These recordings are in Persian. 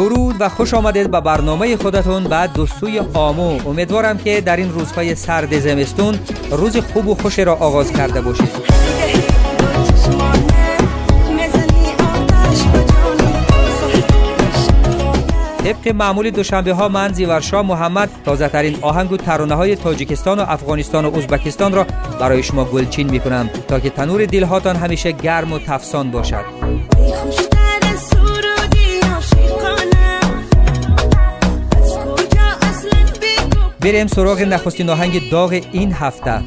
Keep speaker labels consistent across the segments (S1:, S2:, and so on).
S1: درود و خوش آمدید به برنامه خودتون بعد دوستوی آمو. امیدوارم که در این روزهای سرد زمستون روز خوب و خوش را آغاز کرده باشید. طبق معمول دوشنبه ها من زیورشا محمد تازه ترین آهنگ و ترانه های تاجیکستان و افغانستان و ازبکستان را برای شما گلچین می کنم تا که تنور دلهاتان همیشه گرم و تفسان باشد. بریم سراغ نخستین آهنگ داغ این هفته.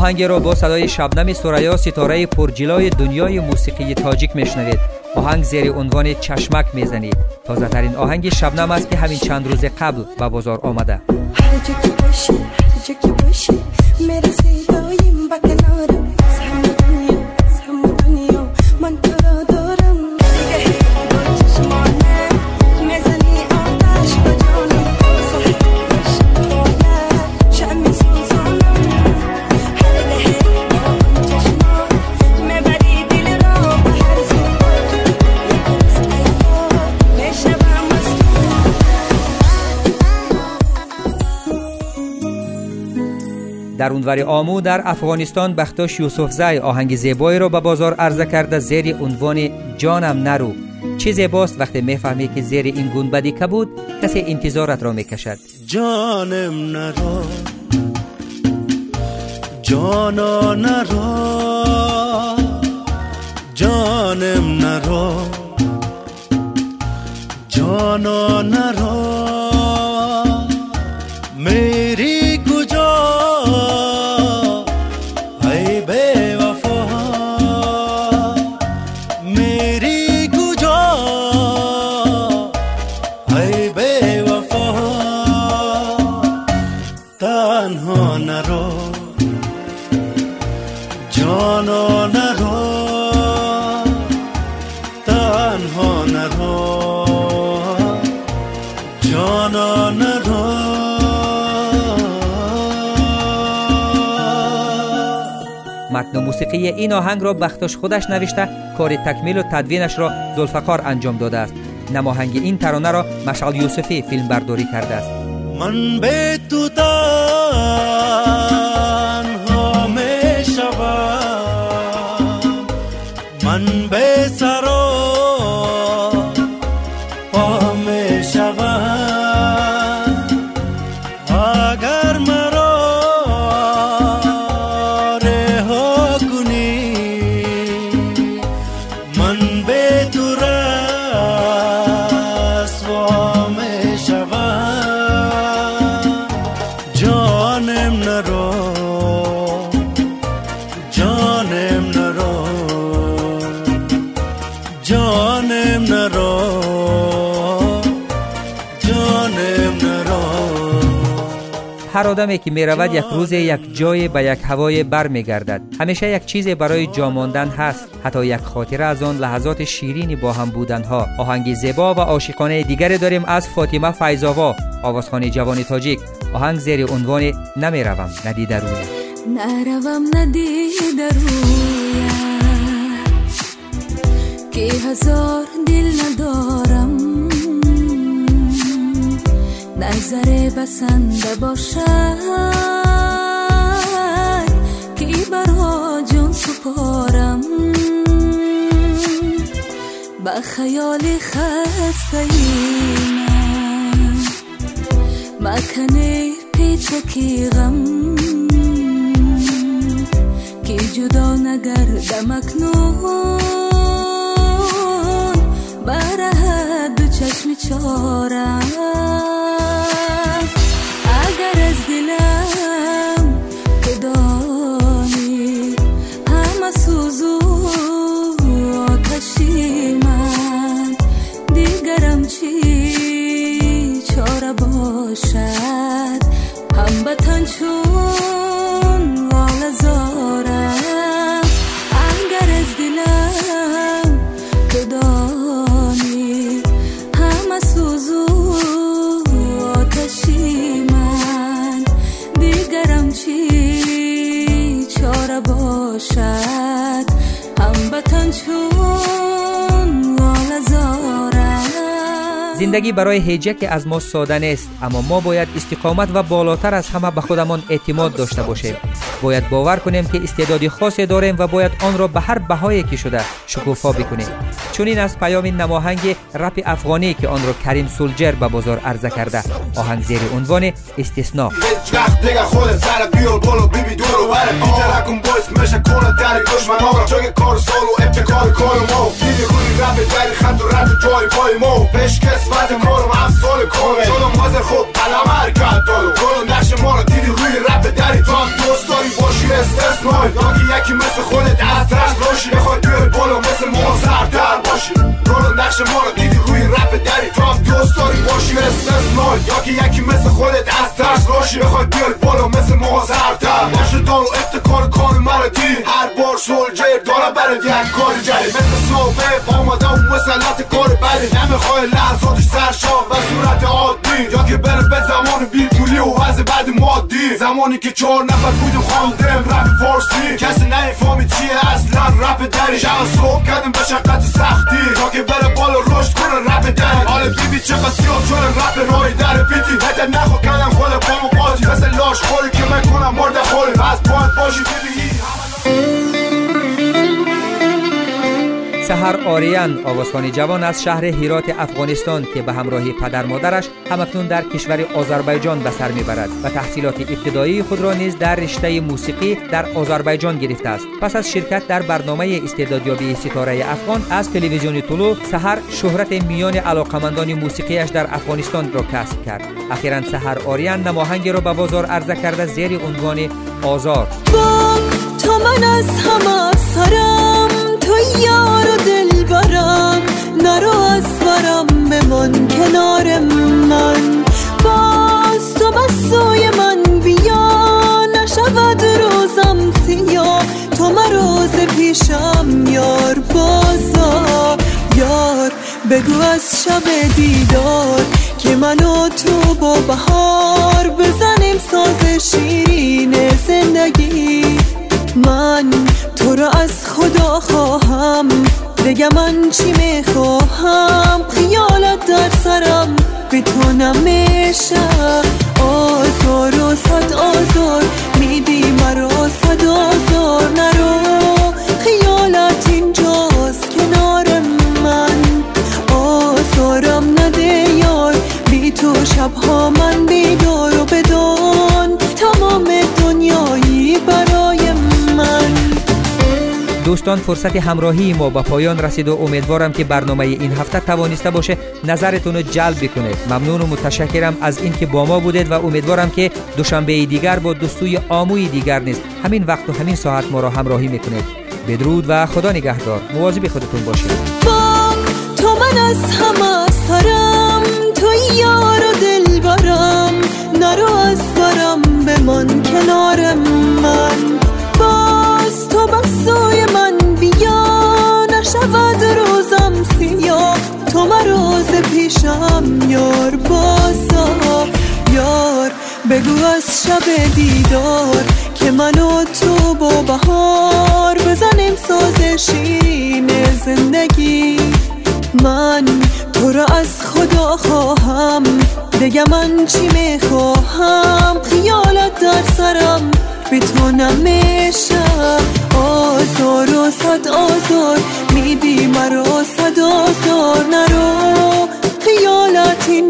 S1: آهنگ را با صدای شبنم سریا ستاره پرجلای دنیای موسیقی تاجیک میشنوید. آهنگ زیر عنوان چشمک می‌زنید. تازه ترین آهنگ شبنم است که همین چند روز قبل به بازار آمده. در اونور آمو در افغانستان بختاش یوسف زای آهنگ زیبایی را به بازار عرضه کرده زیر عنوان جانم نرو. چه زیباست وقتی می‌فهمی که زیر این گنبدی که بود کسی انتظارت را می‌کشد.
S2: جانم نرو. جانا نرو. جانم نرو. جانا نرو. बेवफा। मेरी गुजो है बेवफा। तान्हो न रो जानो न रो। तान्हो न रो।
S1: متن موسیقی این آهنگ را بختاش خودش نوشته کار تکمیل و تدوینش را زلفقار انجام داده است. نماهنگ این ترانه را مشعل یوسفی فیلم برداری کرده است.
S2: من به تو
S1: هر آدمی که می رود یک روز یک جای به یک هوای بر می گردد همیشه یک چیز برای جا ماندن هست. حتی یک خاطره از آن لحظات شیرینی با هم بودن ها آهنگ زیبا و عاشقانه دیگری داریم از فاطمه فیضاوا آوازخوان جوان تاجیک. آهنگ زیر عنوان نمی روم ندیده روی
S3: نروم ندیده روی که هزار دل ندارم. نظر بسنده باشد که برها جون سپارم. به خیال خسته من مکنه پیچکی غم. که جدا نگردم اکنون. بیچارم اگر از دلم
S4: تو دانی همه سوزو آتشی من. دیگرم چی؟ چاره باشد. هم بطن چون باشد هموطن چون
S5: زندگی برای هیچ که از ما ساده نیست اما ما باید استقامت و بالاتر از همه به خودمان اعتماد داشته باشیم باید باور کنیم که استعدادی خاصی داریم و باید آن را به هر بهایی که شده شکوفا بکنیم چون این از پیام نماهنگ رپ افغانی که آن را کریم سولجر به بازار عرضه کرده آهنگ زیر عنوان استثناء
S6: استثنای یاکی یکی مثل خودت از ترس باشی بخوای بیاری بالا مثل ما سرتر باشی. رول نقش ما رو دیدی روی رب دری. تو هم دوست داری باشی. استثنای یاکی یکی مثل خودت از ترس باشی بخوای بیاری بالا مثل ما سرتر باشه دار و ابتکار کار مرا دی هر بار سولجر داره برای یک کار. زمانی که چهار نفر بود خواندم رپ فارسی. کسی نمی‌فهمی چیه اصلا رپ دری. شب صبح کردم به شقت سختی. تا که بره بالا رشد کنه رپ دری. حالا بیبی چه سیاه چون رپ رای در بیتی هتر نخوا کردم خود پامو قاطی مثل لاش خوری که می‌کنم مرد خوری. از پایت باشی بیبی.
S5: سهر آریان آوازخوان جوان از شهر هیرات افغانستان که به همراهی پدر مادرش همکنون در کشور آذربایجان به سر می‌برد و تحصیلات ابتدایی خود را نیز در رشته موسیقی در آذربایجان گرفته است. پس از شرکت در برنامه استعدادیابی ستاره افغان از تلویزیون طلو سهر شهرت میان علاقمندان موسیقیش در افغانستان را کسب کرد. اخیرا سهر آریان نماهنگ را به بازار عرضه کرده زیر عنوان آزار.
S4: تو من از همه سرم. یار و دل برم نرو از برم بمان کنار من. باز تو بسوی من بیا نشود روزم سیاه تو مروز پیشم یار بازا. یار بگو از شب دیدار که من و تو با بهار بزنیم ساز شیرین زندگی. من تو را از خدا خواهم. بگم من چی می‌خواهم. خیالت در سرم به تو نمیشه آزار و صد آزار میدی مرا صد آزار. نرو.
S5: دوستان فرصت همراهی ما به پایان رسید و امیدوارم که برنامه این هفته توانسته باشه نظرتون رو جلب بکنه. ممنون و متشکرم از اینکه با ما بودید و امیدوارم که دوشنبه دیگر با دوستوی آموی دیگر نیست. همین وقت و همین ساعت ما را همراهی می‌کنید. بدرود و خدا نگهدار. مواظب خودتون باشید.
S4: با تو من از همه سرم تو یار و دل برم نرو از برم بمان کنار من. پیشم یار بازا. یار بگو از شب دیدار که من و تو با بهار بزنیم ساز شیرین زندگی. من تو را از خدا خواهم بگم من چی می‌خواهم؟ خیالت در سرم به تو نمیشه آزار و صد آزار میدی مرا صد آزار نرو. خیالت اینجاست کنار من